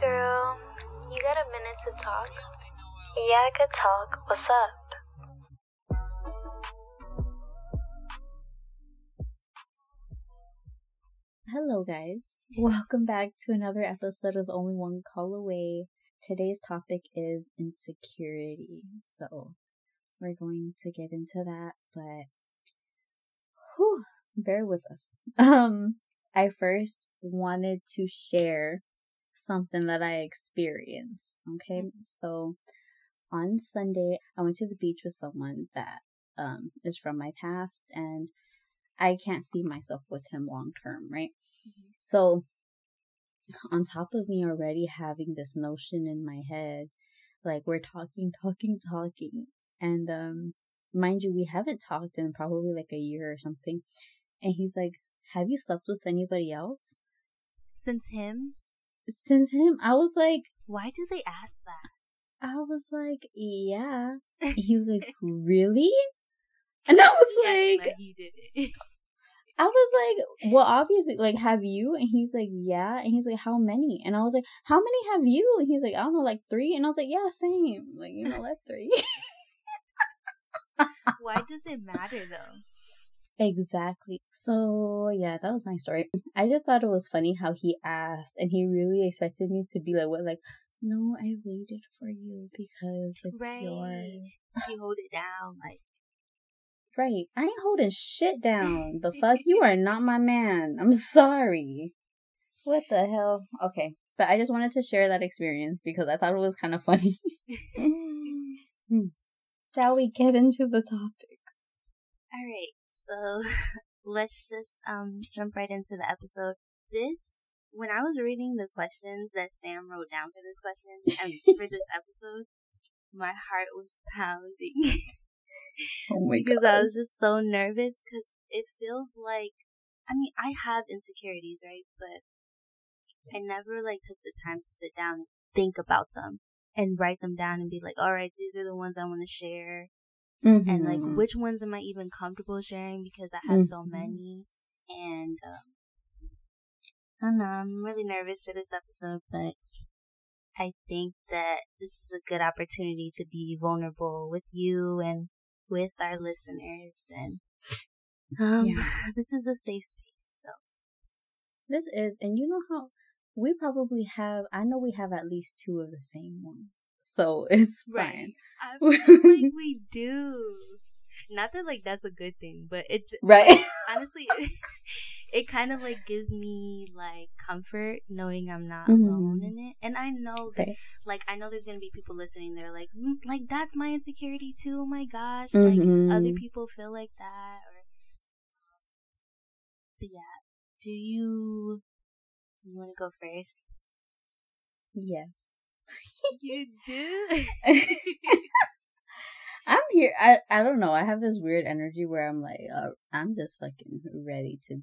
girl. You got a minute to talk? Yeah, I could talk. What's up? Hello, guys. Welcome back to another episode of Only One Call Away. Today's topic is insecurity. So, we're going to get into that, but whew, bear with us. Um, I first wanted to share something that I experienced. Okay, so on Sunday, I went to the beach with someone that um is from my past, and I can't see myself with him long term, right? Mm-hmm. So, on top of me already having this notion in my head, like we're talking, talking, talking, and um, mind you, we haven't talked in probably like a year or something, and he's like, "Have you slept with anybody else?" Since him? Since him, I was like, "Why do they ask that?" I was like, "Yeah." he was like, "Really?" And I was yeah, like, he did it. I was like, well, obviously, like, have you? And he's like, yeah. And he's like, how many? And I was like, how many have you? And he's like, I don't know, like three. And I was like, yeah, same. Like, you know, like three. Why does it matter though? Exactly. So, yeah, that was my story. I just thought it was funny how he asked, and he really expected me to be like, what, like, no, I waited for you because it's right. yours. She hold it down, like, Right. I ain't holding shit down. The fuck? You are not my man. I'm sorry. What the hell? Okay. But I just wanted to share that experience because I thought it was kind of funny. Hmm. Shall we get into the topic? All right. So let's just um jump right into the episode. This when I was reading the questions that Sam wrote down for this question and for this episode, my heart was pounding. Oh my because God. I was just so nervous because it feels like I mean I have insecurities right but I never like took the time to sit down and think about them and write them down and be like all right these are the ones I want to share mm-hmm. and like which ones am I even comfortable sharing because I have mm-hmm. so many and um, I don't know I'm really nervous for this episode but I think that this is a good opportunity to be vulnerable with you and with our listeners and um yeah. this is a safe space so this is and you know how we probably have i know we have at least two of the same ones so it's right. fine i feel like we do not that like that's a good thing but it right honestly it, it kind of like gives me like comfort knowing I'm not Mm-hmm. alone in it. And I know that, like, I know there's gonna be people listening that are like, mm, like that's my insecurity too. Oh my gosh, Mhm. like other people feel like that. Or, but yeah, do you you want to go first? yes You do. I'm here i i don't know i have this weird energy where i'm like uh, i'm just fucking ready to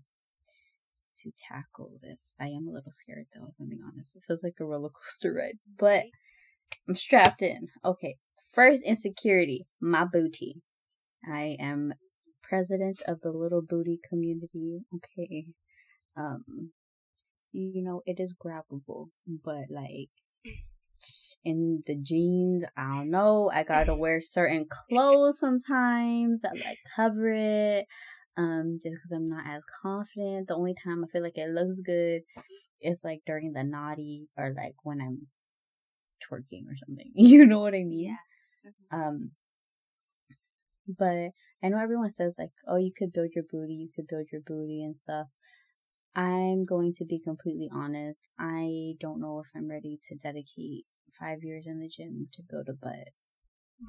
to tackle this. I am a little scared though if i'm being honest. It feels like a roller coaster ride but i'm strapped in. Okay first insecurity my booty. I am president of the little booty community okay? Um you know it is grabbable but like in the jeans i don't know i gotta wear certain clothes sometimes that like cover it um just because i'm not as confident the only time i feel like it looks good is like during the naughty or like when i'm twerking or something you know what i mean Yeah. um but I know everyone says like, oh, you could build your booty, you could build your booty and stuff. I'm going to be completely honest. I don't know if I'm ready to dedicate five years in the gym to build a butt.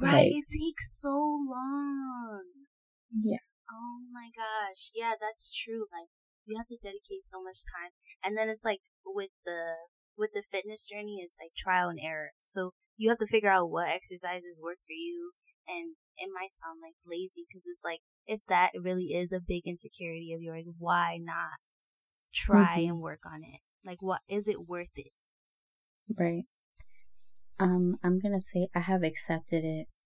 Right. Like- It takes so long. Yeah. Oh my gosh. Yeah, that's true. Like you have to dedicate so much time. And then it's like with the with the fitness journey, it's like trial and error. So you have to figure out what exercises work for you and it might sound like lazy because it's like if that really is a big insecurity of yours, why not try Mhm. and work on it? Like what is it worth it? Right. Um, I'm gonna say I have accepted it.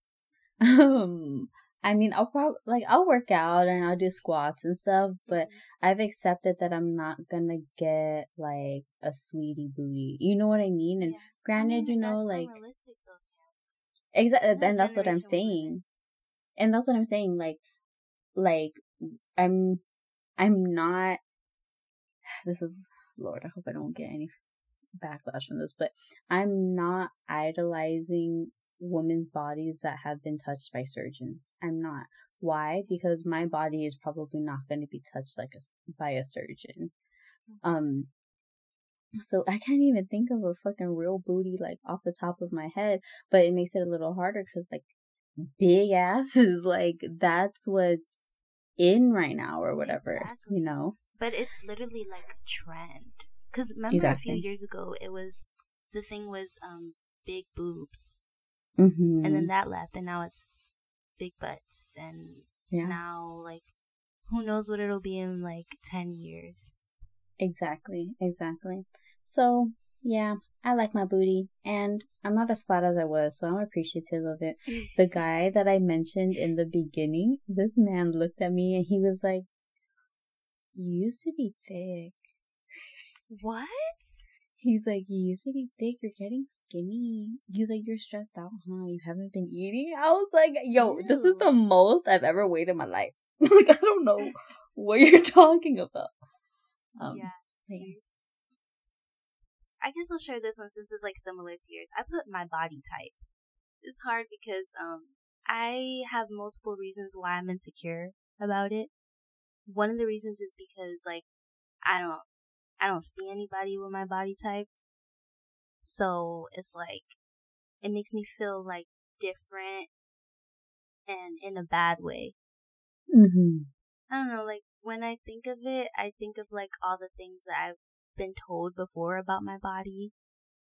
Um, I mean, I'll probably like I'll work out and I'll do squats and stuff, but Mm-hmm. I've accepted that I'm not gonna get like a sweetie booty. You know what I mean? And Yeah. I granted, mean, you know, that's like unrealistic though, Sam. exactly, and that's what I'm saying, and that's what I'm saying. Like, like I'm, I'm not. This is Lord. I hope I don't get any backlash from this, but I'm not idolizing women's bodies that have been touched by surgeons. I'm not. Why? Because my body is probably not going to be touched like a, by a surgeon. Um. So I can't even think of a fucking real booty like off the top of my head, but it makes it a little harder because like big asses, like that's what's in right now or whatever, Exactly. you know. But it's literally like a trend. Because remember Exactly. a few years ago, it was the thing was um big boobs, Mm-hmm. and then that left, and now it's big butts, and yeah, now like who knows what it'll be in like ten years. exactly, exactly. So yeah, I like my booty, and I'm not as flat as I was, so I'm appreciative of it. The guy that I mentioned in the beginning, this man looked at me and he was like, "You used to be thick." What? He's like, You used to be thick, you're getting skinny. He's like, You're stressed out, huh? You haven't been eating? I was like, Yo, this is the most I've ever weighed in my life. like, I don't know what you're talking about. Um, yeah, it's yeah. I guess I'll share this one since it's like similar to yours. I put my body type. It's hard because um I have multiple reasons why I'm insecure about it. One of the reasons is because like I don't I don't see anybody with my body type. So it's like it makes me feel like different and in a bad way. Mm-hmm. I don't know, like when I think of it, I think of like all the things that I've been told before about my body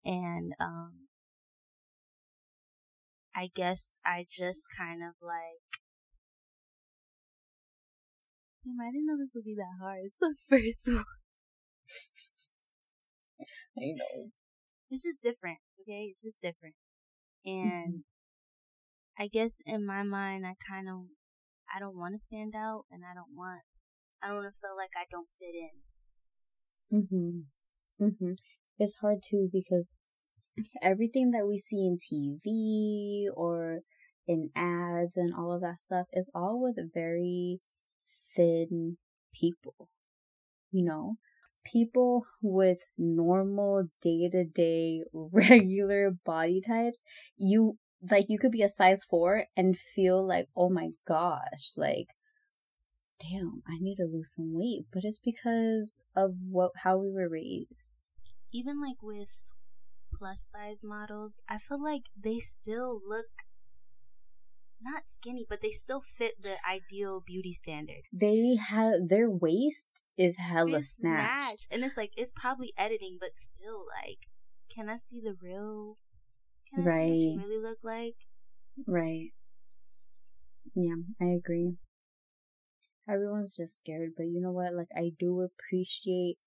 and um I guess I just kind of like Damn, I didn't know this would be that hard. It's the first one. I know. It's just different, okay? It's just different. And I guess in my mind I kind of I don't want to stand out and I don't want I don't want to feel like I don't fit in. Mm-hmm. Mm-hmm. It's hard too because everything that we see in TV or in ads and all of that stuff is all with very thin people. You know, people with normal day to day regular body types, you like you could be a size four and feel like, oh my gosh, like damn, I need to lose some weight. But it's because of what how we were raised. even like with plus size models, I feel like they still look not skinny, but they still fit the ideal beauty standard. They have their waist is hella It's snatched. And it's like it's probably editing, but still like can I see the real can I see what you Right. really look like? Right. Yeah, I agree. Everyone's just scared, but you know what? Like I do appreciate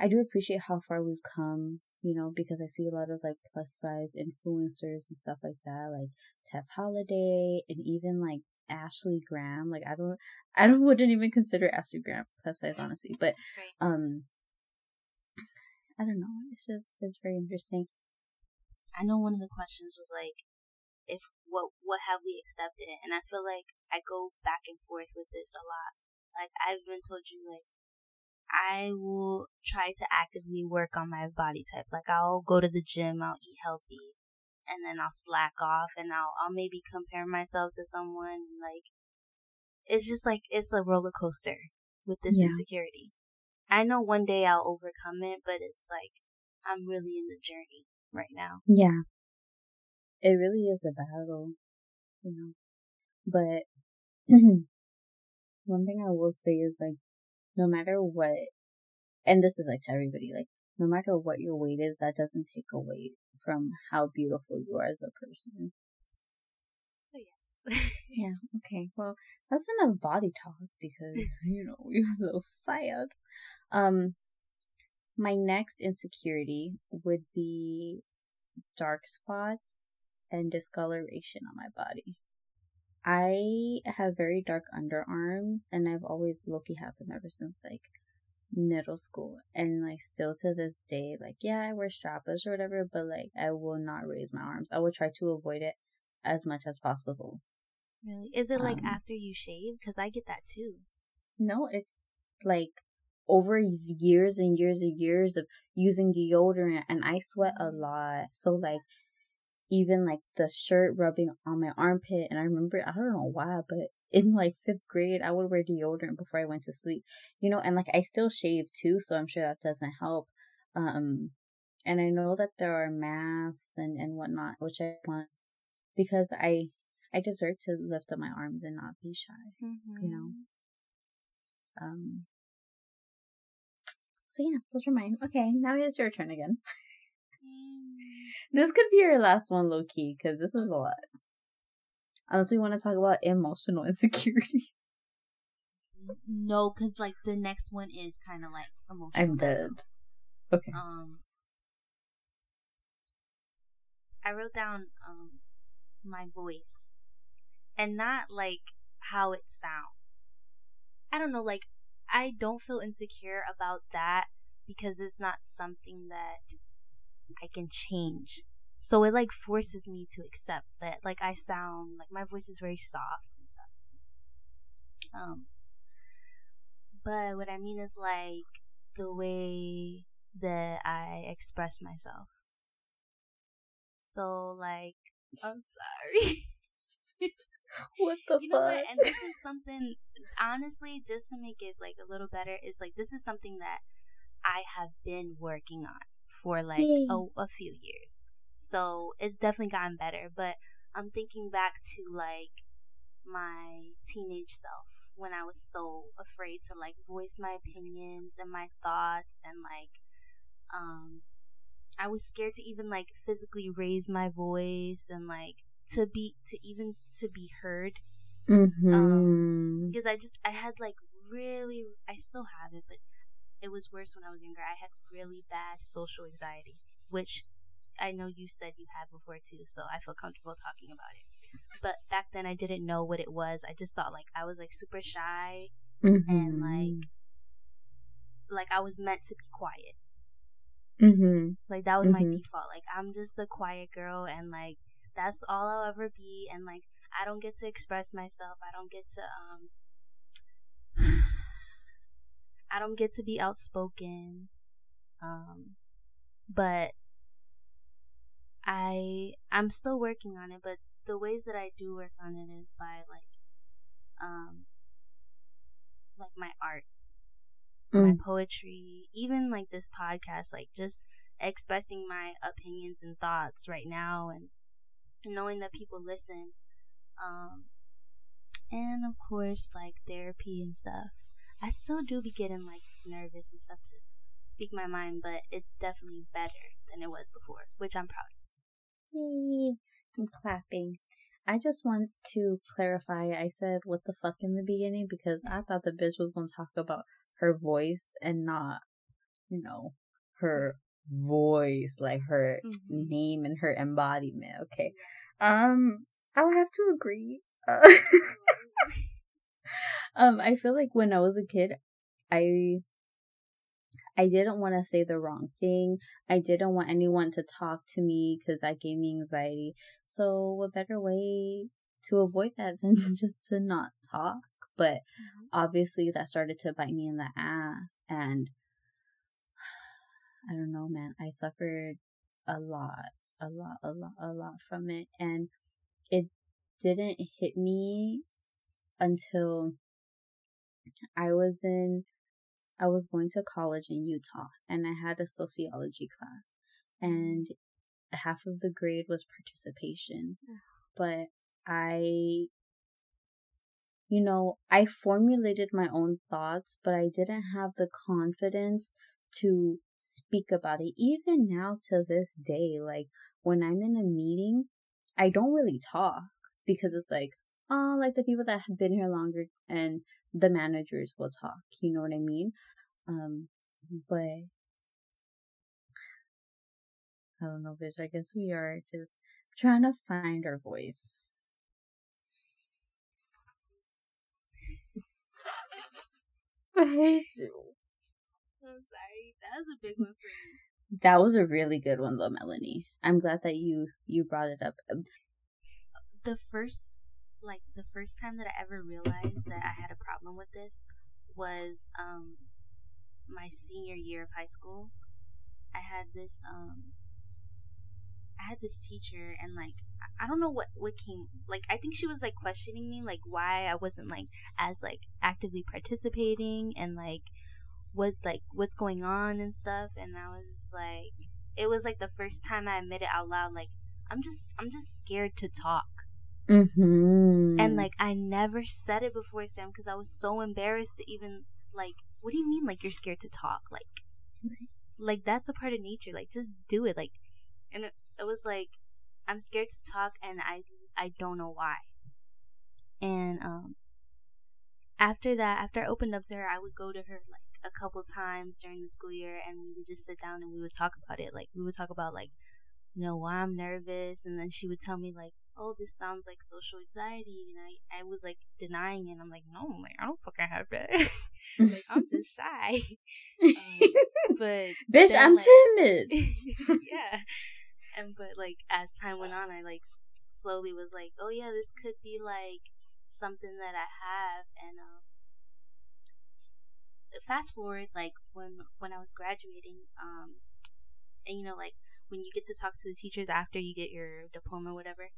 I do appreciate how far we've come, you know, because I see a lot of like plus size influencers and stuff like that, like Tess Holliday and even like Ashley Graham. Like I don't I don't wouldn't even consider Ashley Graham plus size honestly, but um I don't know. It's just it's very interesting. I know one of the questions was like if what what have we accepted and I feel like I go back and forth with this a lot. Like I've even told you like I will try to actively work on my body type. Like I'll go to the gym, I'll eat healthy, and then I'll slack off and I'll I'll maybe compare myself to someone like it's just like it's a roller coaster with this Yeah. insecurity. I know one day I'll overcome it, but it's like I'm really in the journey right now. Yeah. It really is a battle, you know. But one thing I will say is like no matter what and this is like to everybody, like no matter what your weight is, that doesn't take away from how beautiful you are as a person. So yes. Yeah, okay. Well, that's enough body talk because, you know, you're a little sad. Um my next insecurity would be dark spots and discoloration on my body. I have very dark underarms, and I've always low-key had them ever since like middle school, and like still to this day, like yeah, I wear strapless or whatever, but like I will not raise my arms. I will try to avoid it as much as possible. Really? Is it like Um, after you shave? Because I get that too. No, it's like over years and years and years of using deodorant and I sweat a lot. So like even like the shirt rubbing on my armpit and I remember I don't know why, but in like fifth grade I would wear deodorant before I went to sleep. You know, and like I still shave too, so I'm sure that doesn't help. Um and I know that there are masks and, and whatnot, which I want because I I deserve to lift up my arms and not be shy. Mm-hmm. You know. Um. So yeah, those are mine. Okay, now it's your turn again. This could be your last one, low key, because this is a lot. Unless we want to talk about emotional insecurity. No, because like the next one is kind of like emotional. I'm dead. mental. Okay. Um, I wrote down um my voice, and not like how it sounds. I don't know, like I don't feel insecure about that because it's not something that I can change. So it like forces me to accept that like I sound like my voice is very soft and stuff. Um but what I mean is like the way that I express myself. So like I'm sorry. What the you know what? And this is something honestly, just to make it like a little better, is like this is something that I have been working on for like Yay. a, a few years. So it's definitely gotten better. But I'm thinking back to like my teenage self when I was so afraid to like voice my opinions and my thoughts and like um I was scared to even like physically raise my voice and like to be to even to be heard Mm-hmm. because I just I had like really I still have it but it was worse when I was younger. I had really bad social anxiety, which I know you said you had before too, so I feel comfortable talking about it. But back then I didn't know what it was. I just thought like I was like super shy mm-hmm. and like like I was meant to be quiet. Mm-hmm. Like that was my Mhm. default. Like I'm just the quiet girl and like that's all I'll ever be and like I don't get to express myself. I don't get to um I don't get to be outspoken. Um but I I'm still working on it, but the ways that I do work on it is by like um like my art my Mm. poetry, even like this podcast, like just expressing my opinions and thoughts right now and knowing that people listen. Um and of course like therapy and stuff. I still do be getting like nervous and stuff to speak my mind, but it's definitely better than it was before, which I'm proud of. Yay. I'm clapping. I just want to clarify. I said what the fuck in the beginning because I thought the bitch was going to talk about her voice and not, you know, her voice, like her Mhm. name and her embodiment. Okay. Um, I would have to agree. Uh, um, I feel like when I was a kid, I I didn't want to say the wrong thing. I didn't want anyone to talk to me because that gave me anxiety. So, what better way to avoid that than just to not talk? But obviously, that started to bite me in the ass. And I don't know, man. I suffered a lot, a lot, a lot, a lot from it. And it didn't hit me until I was in I was going to college in Utah and I had a sociology class mm. and half of the grade was participation. But I you know, I formulated my own thoughts, but I didn't have the confidence to speak about it. Even now to this day, like when I'm in a meeting, I don't really talk because it's like, oh, like the people that have been here longer and the managers will talk. You know what I mean? Um, but I don't know, bitch. I guess we are just trying to find our voice. I hate you. I'm sorry. That was a big one for me. That was a really good one though, Melanie. I'm glad that you you brought it up. The first like the first time that I ever realized that I had a problem with this was um my senior year of high school. I had this um I had this teacher and like I don't know what what came like I think she was like questioning me like why I wasn't like as like actively participating and like what like what's going on and stuff and I was just like it was like the first time I admitted out loud like I'm just I'm just scared to talk. Mm-hmm. And like I never said it before Sam because I was so embarrassed to even like what do you mean like you're scared to talk like like that's a part of nature like just do it like and it, it was like I'm scared to talk and I I don't know why. And um after that, after I opened up to her, I would go to her like a couple times during the school year and we would just sit down and we would talk about it. Like we would talk about like you know why I'm nervous and then she would tell me like oh this sounds like social anxiety and I I was like denying it. I'm like no like I don't fucking have that. like I'm just shy. um, but bitch, then, I'm like, timid. yeah and but like as time went on i like s- slowly was like oh yeah this could be like something that i have and um fast forward like when when i was graduating um and you know like when you get to talk to the teachers after you get your diploma or whatever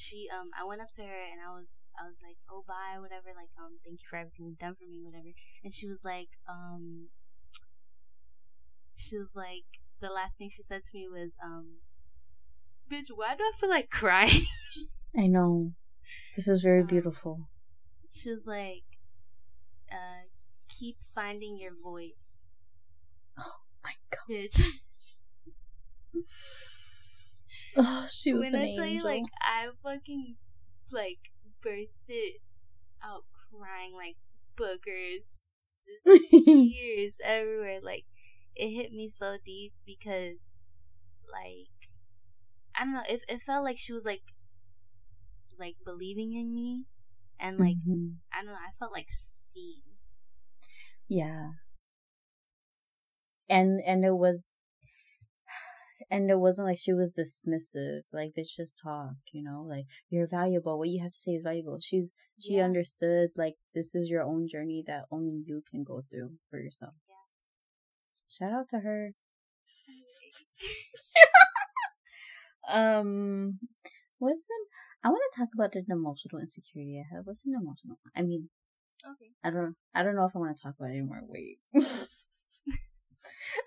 she um i went up to her and i was i was like oh bye whatever like um thank you for everything you've done for me whatever and she was like um she was like the last thing she said to me was um bitch, why do I feel like crying? I know. This is very Um, beautiful. She was like, uh, keep finding your voice, Oh my god. bitch. Oh, she was when an I angel. tell you, like, I fucking, like, bursted out crying like boogers. Just tears everywhere. Like, it hit me so deep because, like, I don't know, it, it felt like she was, like, like, believing in me. And, like, Mhm. I don't know, I felt like seen. Yeah. And and it was and it wasn't like she was dismissive, like bitch just talk, you know, like you're valuable. What you have to say is valuable. She's she Yeah. understood like this is your own journey that only you can go through for yourself. Yeah. Shout out to her. Um what's an I want to talk about an emotional insecurity I have. What's an emotional I mean Okay. I don't I don't know if I want to talk about it anymore. Wait.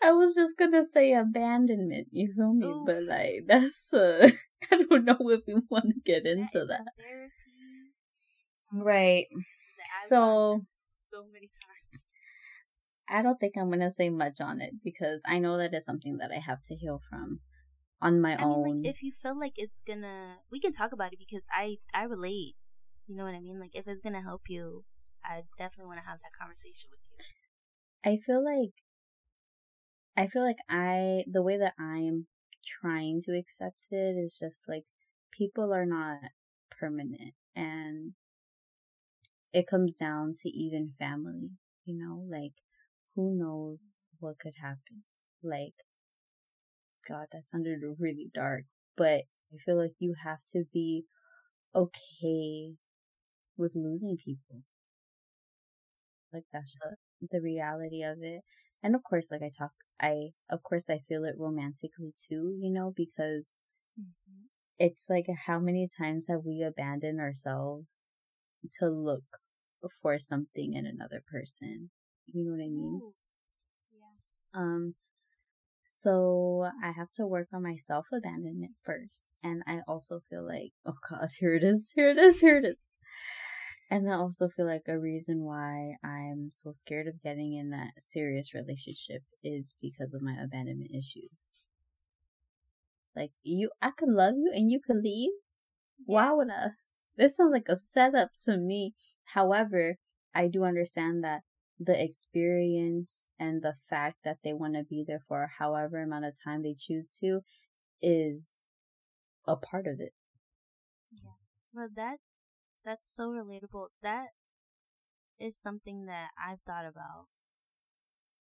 I was just gonna say abandonment, you feel me? But Oof. like that's uh I don't know if we want to get into that. Therapy Right. that So so many times. I don't think I'm gonna say much on it because I know that is something that I have to heal from on my I own. mean, like, if you feel like it's gonna, we can talk about it because I I relate. You know what I mean? Like, if it's gonna help you, I definitely want to have that conversation with you. I feel like I feel like I the way that I'm trying to accept it is just like people are not permanent and it comes down to even family, you know, like who knows what could happen. Like god, that sounded really dark, but I feel like you have to be okay with losing people. Like that's the the reality of it. And of course, like I talk, I of course I feel it romantically too, you know, because it's like how many times have we abandoned ourselves to look for something in another person? You know what I mean? Ooh. Yeah. Um, so I have to work on my self abandonment first. And I also feel like, oh god, here it is, here it is, here it is. And I also feel like a reason why I'm so scared of getting in that serious relationship is because of my abandonment issues. Like you, I could love you and you could leave. Why would I? This sounds like a setup to me. However, I do understand that the experience and the fact that they want to be there for however amount of time they choose to is a part of it. Yeah. Well, that that's so relatable. That is something that I've thought about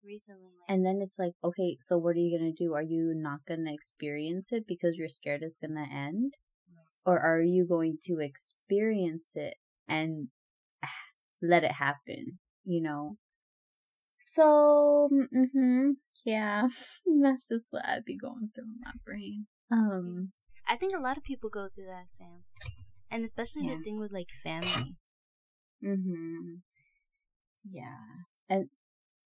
recently. And then it's like, okay, so what are you gonna do? Are you not gonna experience it because you're scared it's gonna end? Or are you going to experience it and let it happen, you know? So, mm-hmm, yeah, that's just what I'd be going through in my brain. Um, I think a lot of people go through that, Sam, and especially Yeah. the thing with like family. mm-hmm, yeah, and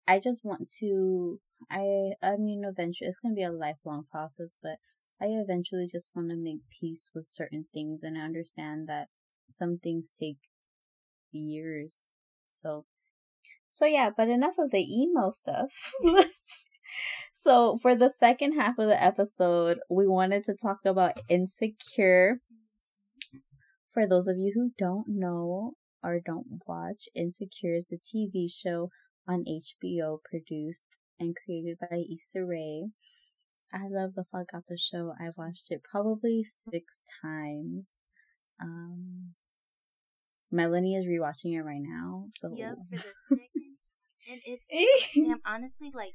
I just want to. I I mean, eventually it's gonna be a lifelong process, but I eventually just want to make peace with certain things and I understand that some things take years. So, so yeah, but enough of the emo stuff. so, for the second half of the episode, we wanted to talk about Insecure. For those of you who don't know or don't watch, Insecure is a TV show on HBO produced and created by Issa Rae. I love the fuck out the show. I've watched it probably six times. Um, Melanie is rewatching it right now. So Yep, for the second. and it's Sam, honestly, like,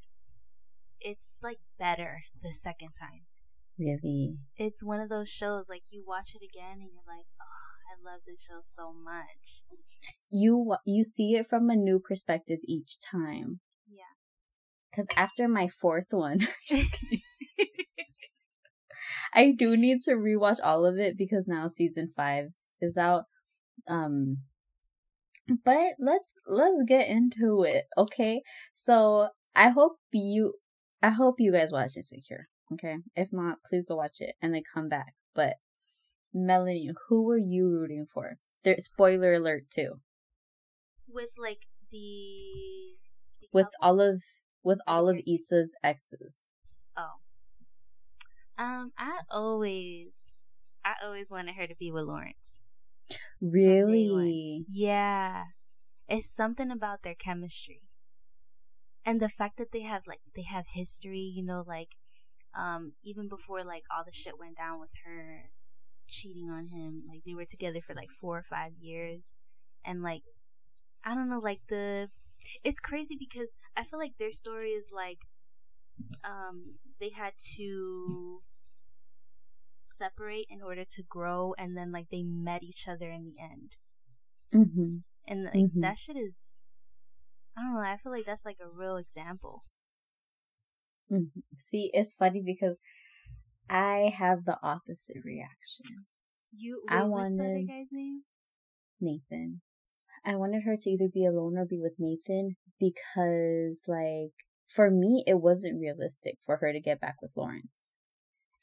it's like better the second time. Really, It's one of those shows like you watch it again and you're like, oh, I love this show so much. you you see it from a new perspective each time. Yeah. Because after my fourth one, I do need to rewatch all of it because now season five is out. Um, but let's let's get into it, okay? So I hope you, I hope you guys watch Insecure, okay? If not, please go watch it and then come back. But Melanie, who were you rooting for? There, spoiler alert too. With like the. the With all of with all of? Issa's exes. Oh. Um, I always. I always wanted her to be with Lawrence. Really? Yeah. It's something about their chemistry. And the fact that they have like they have history, you know, like um even before like all the shit went down with her cheating on him, like they were together for like 4 or 5 years and like I don't know like the it's crazy because I feel like their story is like um they had to separate in order to grow and then like they met each other in the end Mm-hmm. and like Mhm. that shit is i don't know i feel like that's like a real example See, it's funny because I have the opposite reaction. you I wait, what's the other wanted- guy's name Nathan. I wanted her to either be alone or be with Nathan because, like, for me, it wasn't realistic for her to get back with Lawrence.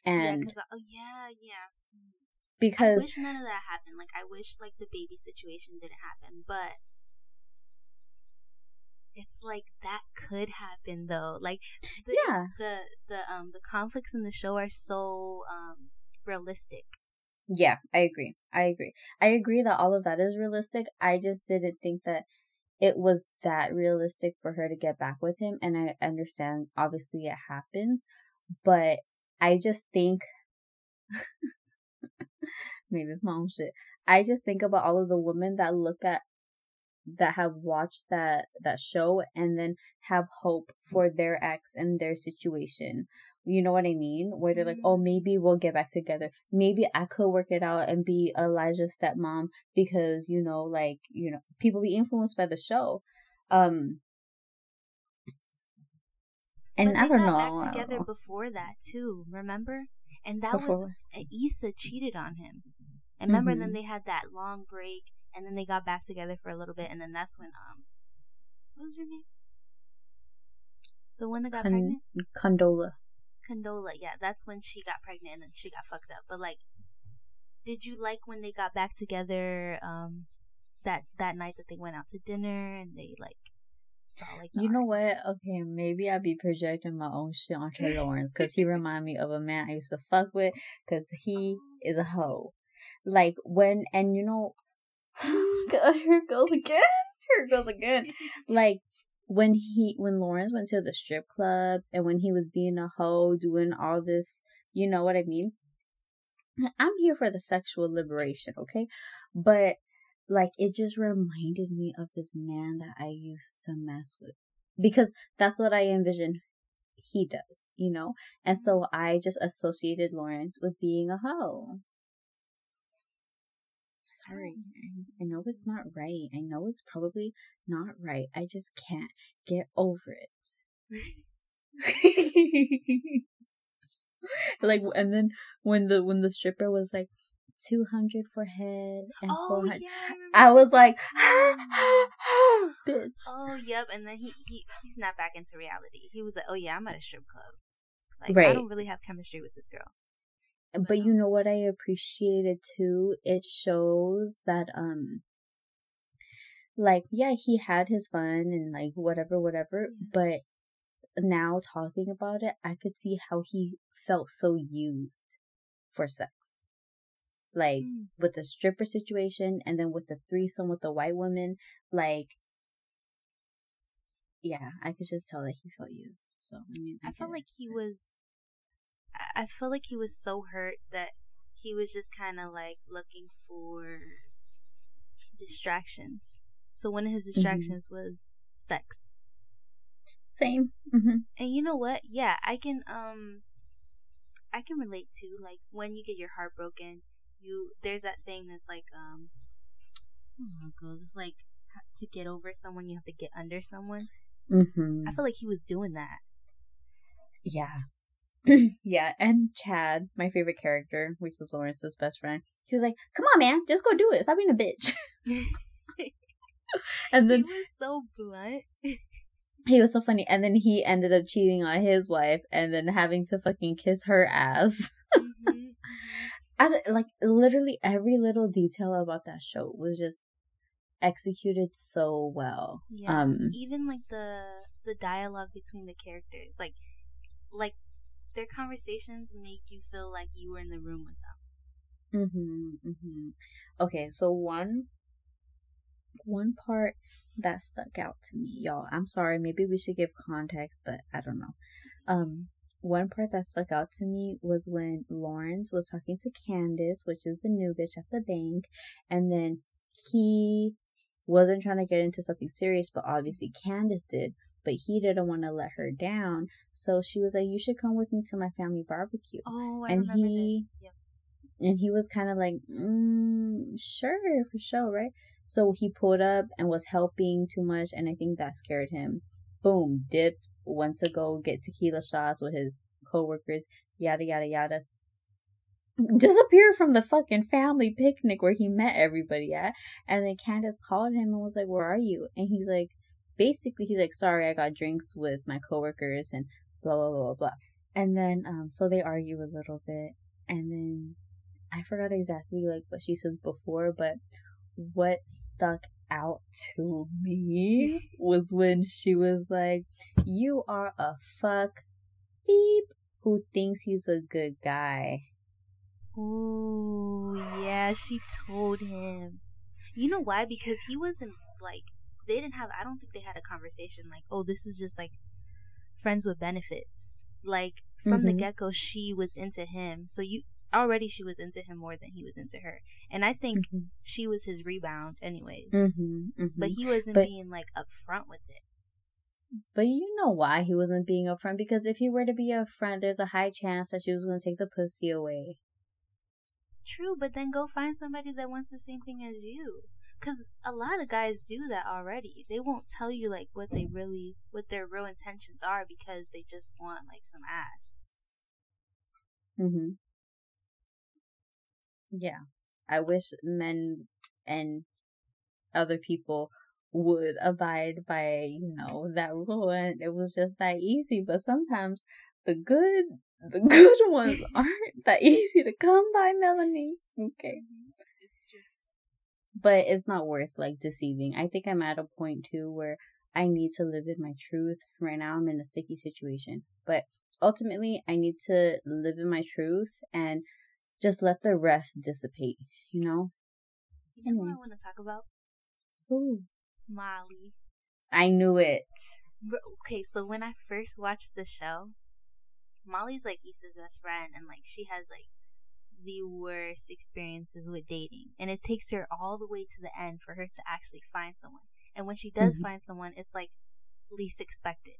And because oh yeah yeah i because, wish none of that happened like i wish like the baby situation didn't happen but it's like that could happen though like the, yeah, the the um the conflicts in the show are so um realistic yeah, I agree. I agree. I agree that all of that is realistic. I just didn't think that it was that realistic for her to get back with him. And I understand, obviously, it happens. But I just think, maybe it's my own shit. I just think about all of the women that look at, that have watched that, that show and then have hope for their ex and their situation. You know what I mean? Where they're like, oh, maybe we'll get back together. Maybe I could work it out and be Elijah's stepmom because, you know, like, you know, people be influenced by the show. Um, and I don't got know. I back together before that too remember and that was Before. uh, Issa cheated on him and remember Mhm. then they had that long break and then they got back together for a little bit and then that's when um what was her name the one that got Con- pregnant Condola. Condola yeah that's when she got pregnant and then she got fucked up but like did you like when they got back together um that that night that they went out to dinner and they like saw like You know what? Okay, maybe I'll be projecting my own shit onto Lawrence because he remind me of a man I used to fuck with because he is a hoe. Like when and you know, God, here it goes again. Here it goes again. Like when he when Lawrence went to the strip club and when he was being a hoe, doing all this, you know what I mean? I'm here for the sexual liberation, okay? But like it just reminded me of this man that I used to mess with because that's what I envision he does, you know? And so I just associated Lawrence with being a hoe. Sorry. Mm-hmm. I know it's not right. I know it's probably not right. I just can't get over it. like and then when the when the stripper was like 200 for head and Oh 400 yeah, I was like bitch. Ah, ah, ah, bitch Oh yep, and then he he he snapped back into reality. He was like, "Oh yeah, I'm at a strip club. Like I don't really have chemistry with this girl." But you know what I appreciated too? It shows that um like yeah, he had his fun and like whatever whatever, but now talking about it, I could see how he felt so used for sex. Like Mm. with the stripper situation and then with the threesome with the white woman, like yeah, I could just tell that he felt used. So I mean I felt like he was. I- felt like he was so hurt that he was just kind of like looking for distractions. So one of his distractions was sex. same. hmm And you know what? Yeah, I can um I can relate to like when you get your heart broken, you there's that saying that's like um oh god, it's like to get over someone you have to get under someone. hmm I feel like he was doing that. Yeah. yeah, and Chad, my favorite character, which was Lawrence's best friend, he was like, "Come on, man, just go do it. Stop being a bitch." and then he was so blunt. he was so funny. And then he ended up cheating on his wife, and then having to fucking kiss her ass. Mhm, I like literally every little detail about that show was just executed so well. Yeah. Um, Even like the the dialogue between the characters, like like their conversations make you feel like you were in the room with them. Mm-hmm, mm-hmm. Okay, so one one part that stuck out to me, y'all. I'm sorry, maybe we should give context, but I don't know. Um, one part that stuck out to me was when Lawrence was talking to Candace, which is the new bitch at the bank, and then he wasn't trying to get into something serious, but obviously Candace did. But he didn't want to let her down, so she was like, "You should come with me to my family barbecue." Oh, I And remember he- this. Yep. And he was kind of like, mm, sure, for sure, right? So he pulled up and was helping too much, and I think that scared him. Boom, dipped, went to go get tequila shots with his coworkers, yada, yada, yada. Disappeared from the fucking family picnic where he met everybody at. And then Candace called him and was like, Where are you? And he's like, Basically, he's like, Sorry, I got drinks with my coworkers and blah, blah, blah, blah, blah. And then, um, so they argue a little bit. And then I forgot exactly like what she says before, but what stuck out to me was when she was like, You are a fuck beep who thinks he's a good guy. Ooh, yeah, she told him. You know why? Because he wasn't like they didn't have. I don't think they had a conversation like, "Oh, this is just like friends with benefits." Like from the Mhm. get go, she was into him. So you already she was into him more than he was into her, and I think Mhm. she was his rebound, anyways. Mm-hmm, But he wasn't But- being like upfront with it. But you know why he wasn't being upfront? Because if he were to be upfront, there's a high chance that she was going to take the pussy away. True, but then go find somebody that wants the same thing as you. Cause a lot of guys do that already. They won't tell you like what they really, what their real intentions are because they just want like some ass. Mm-hmm. Yeah. I wish men and other people would abide by, you know, that rule and it was just that easy. But sometimes the good the good ones aren't that easy to come by, Melanie. Okay. It's true. But it's not worth like deceiving. I think I'm at a point too where I need to live in my truth. Right now I'm in a sticky situation. But ultimately I need to live in my truth and just let the rest dissipate, you know? You know what I want to talk about? Ooh. Molly. I knew it. Okay, so when I first watched the show, Molly's like Issa's best friend, and like she has like the worst experiences with dating, and it takes her all the way to the end for her to actually find someone. And when she does Mhm. find someone, it's like least expected.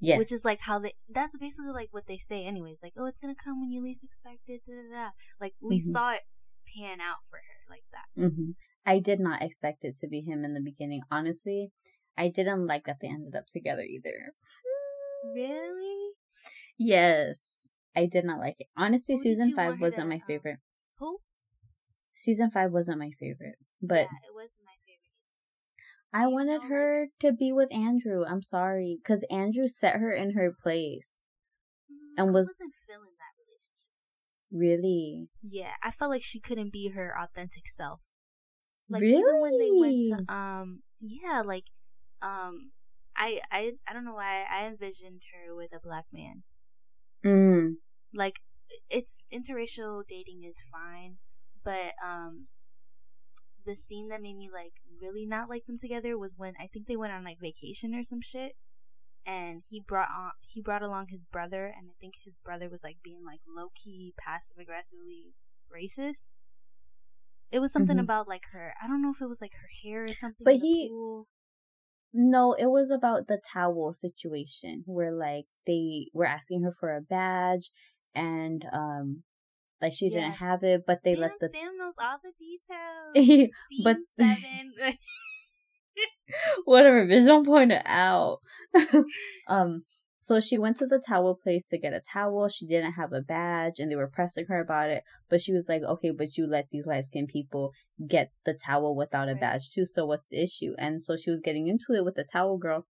Yes. Which is like how they that's basically like what they say anyways. Like, oh it's gonna come when you least expect it, da, da, da. Like we Mhm. saw it pan out for her like that. hmm I did not expect it to be him in the beginning. Honestly, I didn't like that they ended up together either. Really? Yes, I did not like it. Honestly, Who season five wasn't to, my um, favorite. Who? Season five wasn't my favorite, but yeah, it wasn't my favorite. I wanted know, like- her to be with Andrew. I'm sorry, because Andrew set her in her place. Mm, And was- wasn't feeling that relationship. Really, Yeah, I felt like she couldn't be her authentic self. Like really. even when they went to um yeah, like um I I I don't know why I envisioned her with a black man. Mm. Like it's interracial dating is fine, but um the scene that made me like really not like them together was when I think they went on like vacation or some shit and he brought on he brought along his brother and I think his brother was like being like low key passive aggressively racist. It was something Mhm. about like her I don't know if it was like her hair or something. But he-. No, it was about the towel situation where like they were asking her for a badge and um like she didn't have it, but they Damn, let the Sam knows all the details. But- seven. whatever, bitch, don't point it out. um, so she went to the towel place to get a towel. She didn't have a badge, and they were pressing her about it. But she was like, "Okay, but you let these light skinned people get the towel without a Right. badge too. So what's the issue?" And so she was getting into it with the towel girl,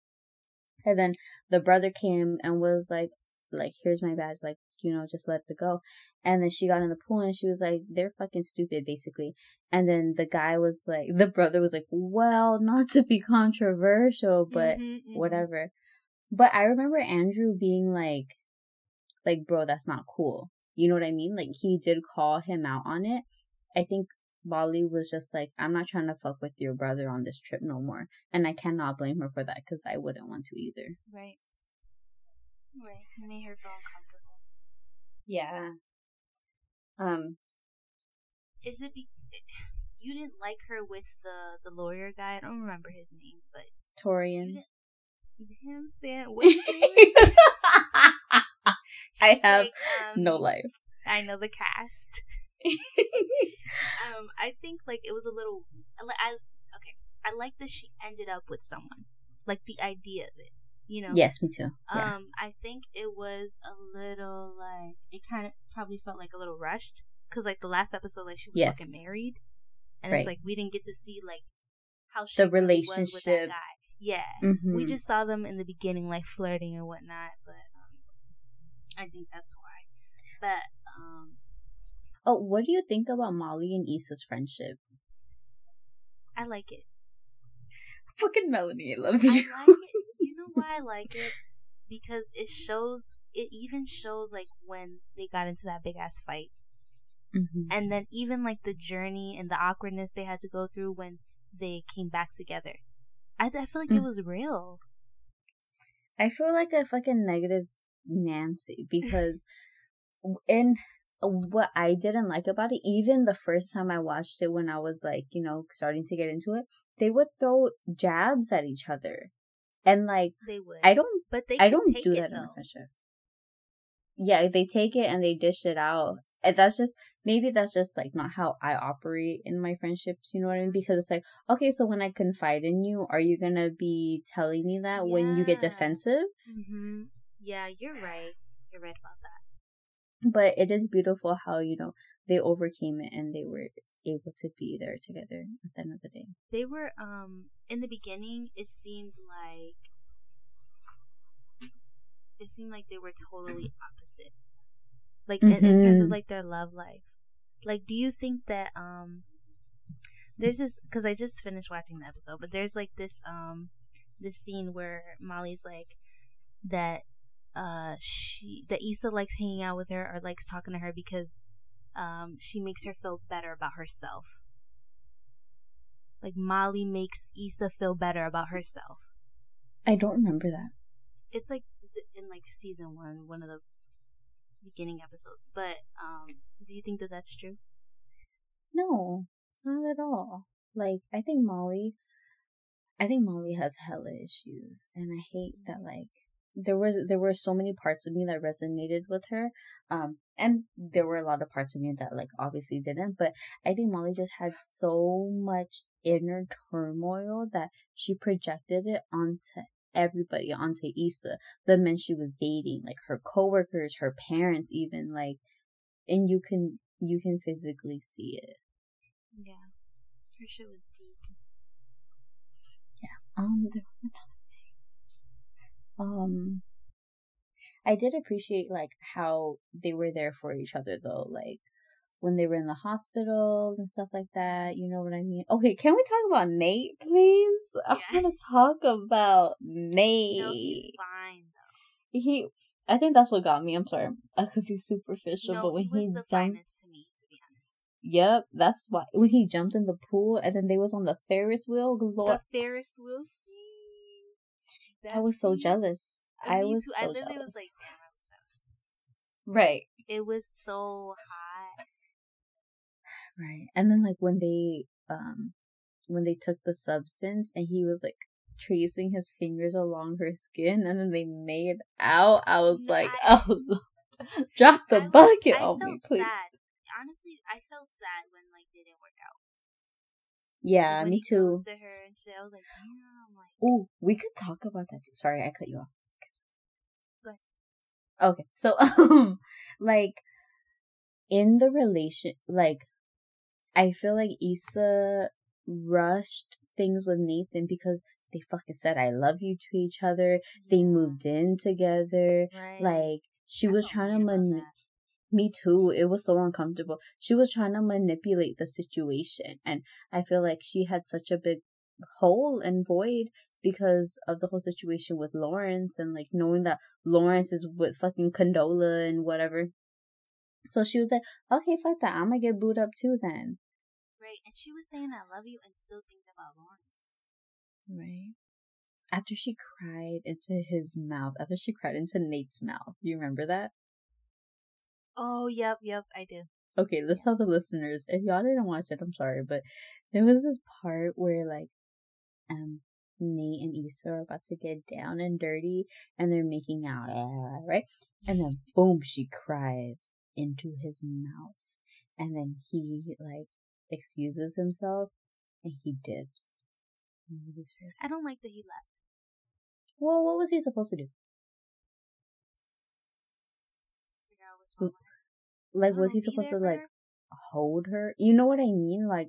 and then the brother came and was like, "Like, here's my badge. Like, you know, just let it go." And then she got in the pool and she was like, "They're fucking stupid, basically." And then the guy was like, the brother was like, well, not to be controversial, but Mhm, mhm. whatever. But I remember Andrew being like, like, bro, that's not cool. You know what I mean? Like, he did call him out on it. I think Molly was just like, I'm not trying to fuck with your brother on this trip no more. And I cannot blame her for that because I wouldn't want to either. Right. Right. Made her feel uncomfortable. Yeah. Um, Is it be- you didn't like her with the the lawyer guy? I don't remember his name, but Taurean. Him saying what's? I have like, um, no life. I know the cast. um, I think like it was a little. I, I okay. I like that she ended up with someone. Like the idea of it, you know. yes, me too. Yeah. Um, I think it was a little like it kind of probably felt like a little rushed because like the last episode, like she was Yes. fucking married, and Right. it's like we didn't get to see like how she The really was with that relationship. guy. Yeah, Mhm. we just saw them in the beginning like flirting and whatnot, but um, I think that's why. But um, Oh, what do you think about Molly and Issa's friendship? I like it. Fucking Melanie, I love I you. like it. You know why I like it? Because it shows. It even shows like when they got into that big ass fight. Mhm. and then even like the journey and the awkwardness they had to go through when they came back together. I, I feel like it Mm. was real. I feel like a fucking negative Nancy because in what I didn't like about it, even the first time I watched it when I was like, you know, starting to get into it, they would throw jabs at each other. And like They would. I don't but they I don't take do it, that in a though. friendship. Yeah, they take it and they dish it out. And that's just maybe that's just like not how I operate in my friendships, you know what I mean? Because it's like, okay, so when I confide in you, are you gonna be telling me that when you get defensive? Mm-hmm. Yeah, you're right. You're right about that. But it is beautiful how, you know, they overcame it and they were able to be there together at the end of the day. They were um in the beginning. It seemed like it seemed like they were totally opposite. Like in, in terms of Mhm. like their love life. Like, do you think that um there's this because I just finished watching the episode, but there's like this um this scene where Molly's like that uh she that Issa likes hanging out with her or likes talking to her because um she makes her feel better about herself. Like Molly makes Issa feel better about herself. I don't remember that. It's like in like season one, one of the beginning episodes. But um, do you think that that's true? No, not at all. Like, I think Molly, I think Molly has hella issues, and I hate that like there was there were so many parts of me that resonated with her, um, and there were a lot of parts of me that like obviously didn't. But I think Molly just had so much inner turmoil that she projected it onto everybody, onto Issa, the men she was dating, like her coworkers, her parents, even like, and you can you can physically see it. Yeah, her shit was deep. Yeah. Um. There was um, I did appreciate like how they were there for each other though, like when they were in the hospital and stuff like that. You know what I mean? Okay, can we talk about Nate, please? Yeah. I want to talk about Nate. No, he's fine though. He, I think that's what got me. I'm sorry, I could be superficial, no, but when he was he the jumped, finest to me, to be honest. Yep, that's why when he jumped in the pool and then they was on the Ferris wheel. Lord, the Ferris wheel I was so jealous. I was too. so I literally jealous. was like, damn, I'm so. Right. It was so hot. Right. And then like when they um when they took the substance and he was like tracing his fingers along her skin and then they made out, I was no, like, I, oh drop the I bucket was, on me, please. Sad. Honestly, I felt sad when like they didn't work out. Yeah, like, me too. To her and shit, I was like, damn. Like, oh, we could talk about that too. Sorry, I cut you off. Okay, so um, like in the relation, like I feel like Issa rushed things with Nathan because they fucking said I love you to each other. Yeah. They moved in together. Right. Like she I was trying to man- me too. It was so uncomfortable. She was trying to manipulate the situation. And I feel like she had such a big hole and void because of the whole situation with Lawrence and like knowing that Lawrence is with fucking Condola and whatever. So she was like, okay, fuck that. I'm gonna get booed up too then. Right. And she was saying, I love you and still thinking about Lawrence. Right. After she cried into his mouth, after she cried into Nate's mouth. Do you remember that? Oh, yep, yep, I do. Okay, let's tell the listeners. If y'all didn't watch it, I'm sorry, but there was this part where like um Nate and Issa are about to get down and dirty and they're making out, right? And then boom, she cries into his mouth. And then he like excuses himself and he dips. I don't like that he left. Well, what was he supposed to do? Like, oh, was he supposed to like hold her? You know what I mean? Like,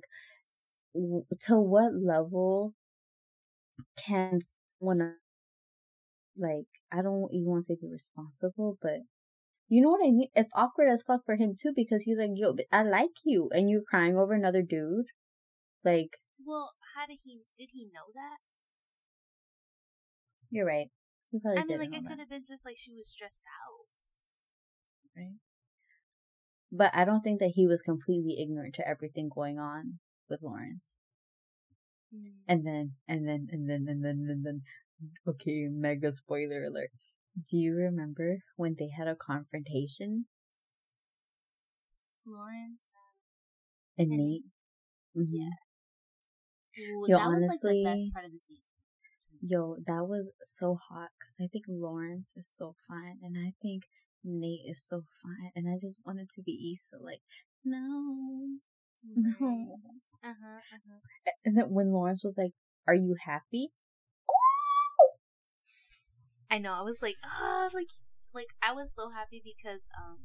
w- to what level can someone like I don't even want to say be responsible, but you know what I mean? It's awkward as fuck for him too because he's like, "Yo, I like you," and you're crying over another dude. Like, well, how did he? Did he know that? You're right. He probably. I mean, like it could have been just like she was stressed out. Right. But I don't think that he was completely ignorant to everything going on with Lawrence. Mm. And then, and then, and then, and then, and then, okay, mega spoiler alert. Do you remember when they had a confrontation? Lawrence and, and Nate. Mm-hmm. Yeah. Ooh, yo, that honestly, was like the best part of the season. Yo, that was so hot because I think Lawrence is so fine, and I think Nate is so fine, and I just wanted to be Issa. Like, no, no. Uh huh. Uh-huh. And then when Lawrence was like, "Are you happy?" I know. I was like, ah, oh, like, like I was so happy because um,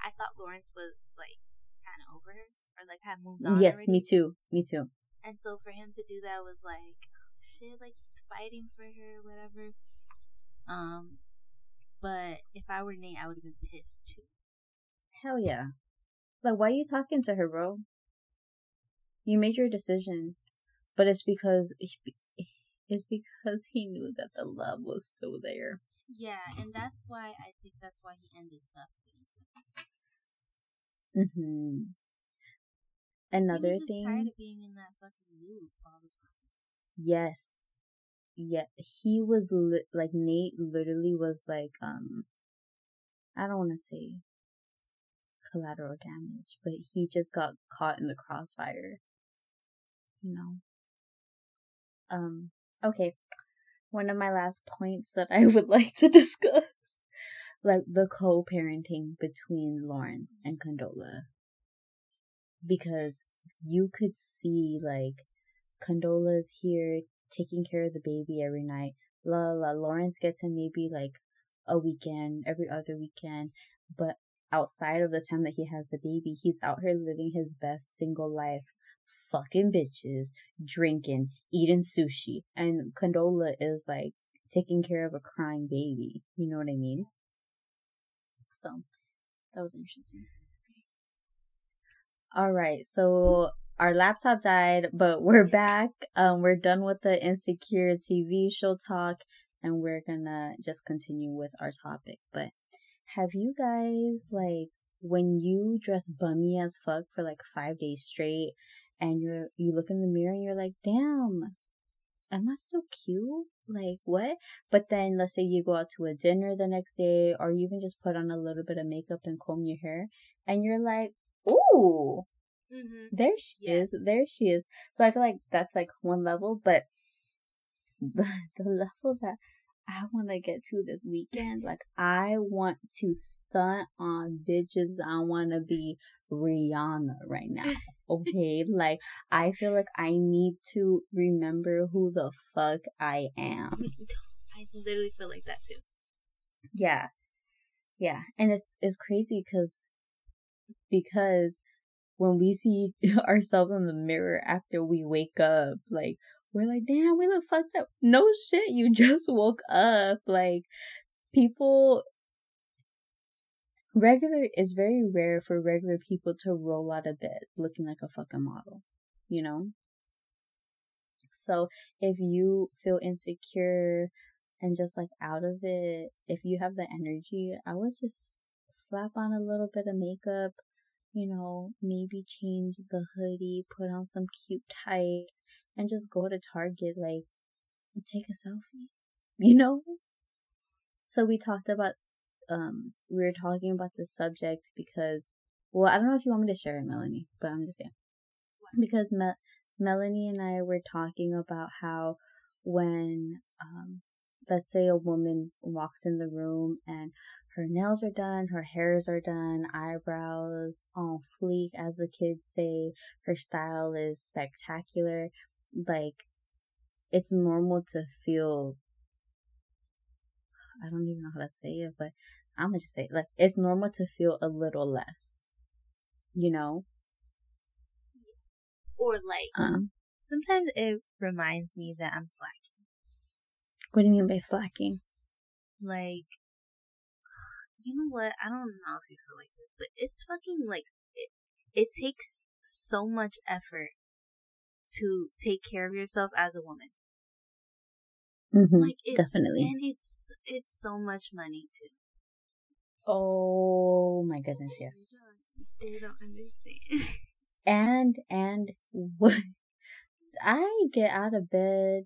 I thought Lawrence was like kind of over her or like had moved on. Yes, already. me too. Me too. And so for him to do that was like, oh, shit, like he's fighting for her, whatever. Um, but if I were Nate, I would have been pissed too. Hell yeah. Like, why are you talking to her, bro? You made your decision, but it's because it's because he knew that the love was still there. Yeah, and that's why I think that's why he ended stuff. Mhm. Another he was thing. tired of being in that fucking loop all the time. Yes. Yeah, he was li- like Nate. Literally was like um. I don't want to say collateral damage, but he just got caught in the crossfire you know. Um, okay, one of my last points that I would like to discuss, like the co-parenting between Lawrence and Condola, because you could see like Condola's here taking care of the baby every night. La la. Lawrence gets him maybe like a weekend, every other weekend, but outside of the time that he has the baby, he's out here living his best single life, fucking bitches, drinking, eating sushi, and Condola is like taking care of a crying baby. You know what I mean? So that was interesting. All right, so our laptop died, but we're back. Um, we're done with the insecure TV show talk, and we're gonna just continue with our topic. But have you guys like when you dress bummy as fuck for like five days straight, and you're you look in the mirror and you're like, damn, am I still cute? Like what? But then let's say you go out to a dinner the next day, or you even just put on a little bit of makeup and comb your hair, and you're like, ooh Mm-hmm. There she yes. is. There she is. So I feel like that's like one level, but the, the level that I want to get to this weekend, like I want to stunt on bitches. I want to be Rihanna right now. Okay, like I feel like I need to remember who the fuck I am. I literally feel like that too. Yeah, yeah, and it's it's crazy because because when we see ourselves in the mirror after we wake up, like we're like, damn, we look fucked up. No shit, you just woke up. Like people regular is very rare for regular people to roll out of bed looking like a fucking model, you know? So if you feel insecure and just like out of it, if you have the energy, I would just slap on a little bit of makeup, you know, maybe change the hoodie, put on some cute tights, and just go to Target, like, take a selfie, you know? So we talked about, um, we were talking about this subject because, well, I don't know if you want me to share it, Melanie, but I'm just saying. Because Me- Melanie and I were talking about how when, um, let's say a woman walks in the room and her nails are done, her hairs are done, eyebrows on fleek, as the kids say. Her style is spectacular. Like, it's normal to feel. I don't even know how to say it, but I'm gonna just say it. Like, it's normal to feel a little less. You know? Or like, um, sometimes it reminds me that I'm slacking. What do you mean by slacking? Like, you know what? I don't know if you feel like this, but it's fucking like it. It takes so much effort to take care of yourself as a woman. Mm-hmm, like it's, definitely, and it's it's so much money too. Oh my goodness, oh yes. They don't understand. and and what I get out of bed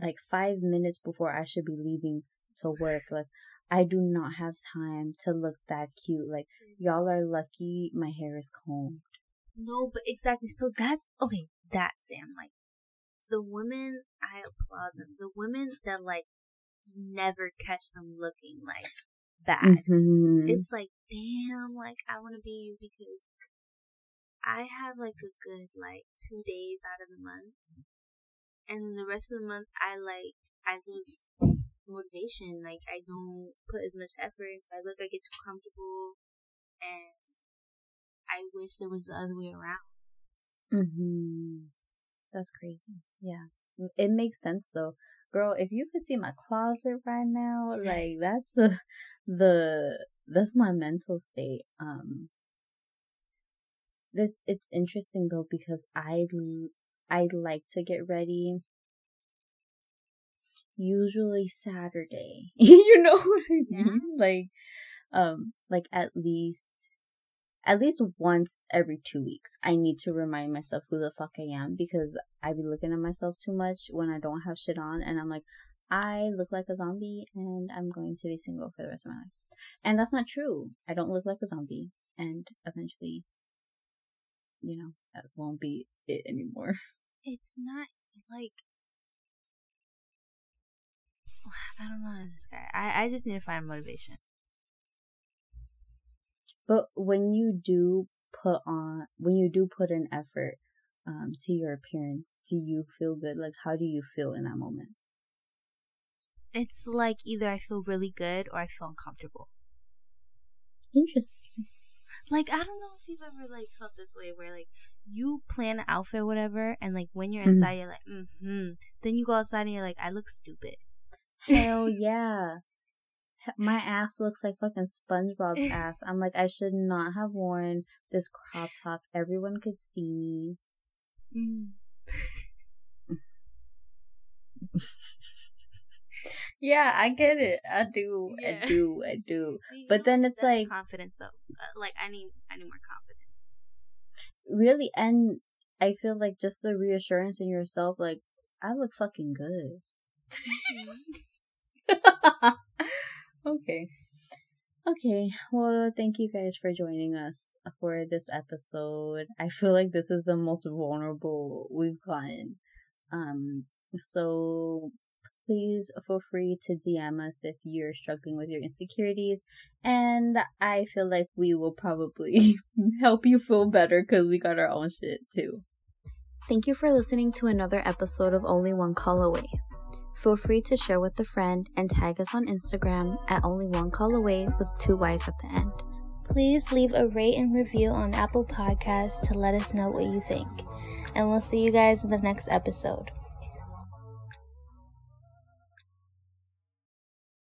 like five minutes before I should be leaving to work. Like I do not have time to look that cute. Like y'all are lucky my hair is combed. No, but exactly. So that's okay. That Sam, like the women, I applaud them. The women that like never catch them looking like bad. Mm-hmm. It's like, damn, like I want to be you because I have like a good like two days out of the month, and the rest of the month I like I lose motivation. Like I don't put as much effort, I look I get too comfortable, and I wish there was the other way around. Mhm. That's crazy. Yeah, it makes sense though, girl. If you could see my closet right now, like that's the the that's my mental state. Um, this it's interesting though because I I like to get ready usually Saturday. you know what I mean? Yeah. Like, um, like at least, at least once every two weeks, I need to remind myself who the fuck I am because I be looking at myself too much when I don't have shit on, and I'm like, I look like a zombie, and I'm going to be single for the rest of my life. And that's not true. I don't look like a zombie, and eventually, you know, that won't be it anymore. It's not like I don't know how to describe. I I just need to find motivation. But when you do put on, when you do put an effort um, to your appearance, do you feel good? Like, how do you feel in that moment? It's like either I feel really good or I feel uncomfortable. Interesting. Like I don't know if you've ever like felt this way where like you plan an outfit or whatever and like when you're Mhm. inside you're like mm-hmm. Then you go outside and you're like I look stupid. Hell yeah. My ass looks like fucking SpongeBob's ass. I'm like, I should not have worn this crop top. Everyone could see me. Mm. yeah, I get it. I do. Yeah. I do. I do. You But then it's like- confidence though. Uh, like I need I need more confidence. Really, and I feel like just the reassurance in yourself, like, I look fucking good. okay. Okay. Well, thank you guys for joining us for this episode. I feel like this is the most vulnerable we've gotten. Um, so please feel free to DM us if you're struggling with your insecurities. And I feel like we will probably help you feel better because we got our own shit too. Thank you for listening to another episode of Only One Call Away. Feel free to share with a friend and tag us on Instagram at Only One Call Away with two Y's at the end. Please leave a rate and review on Apple Podcasts to let us know what you think. And we'll see you guys in the next episode.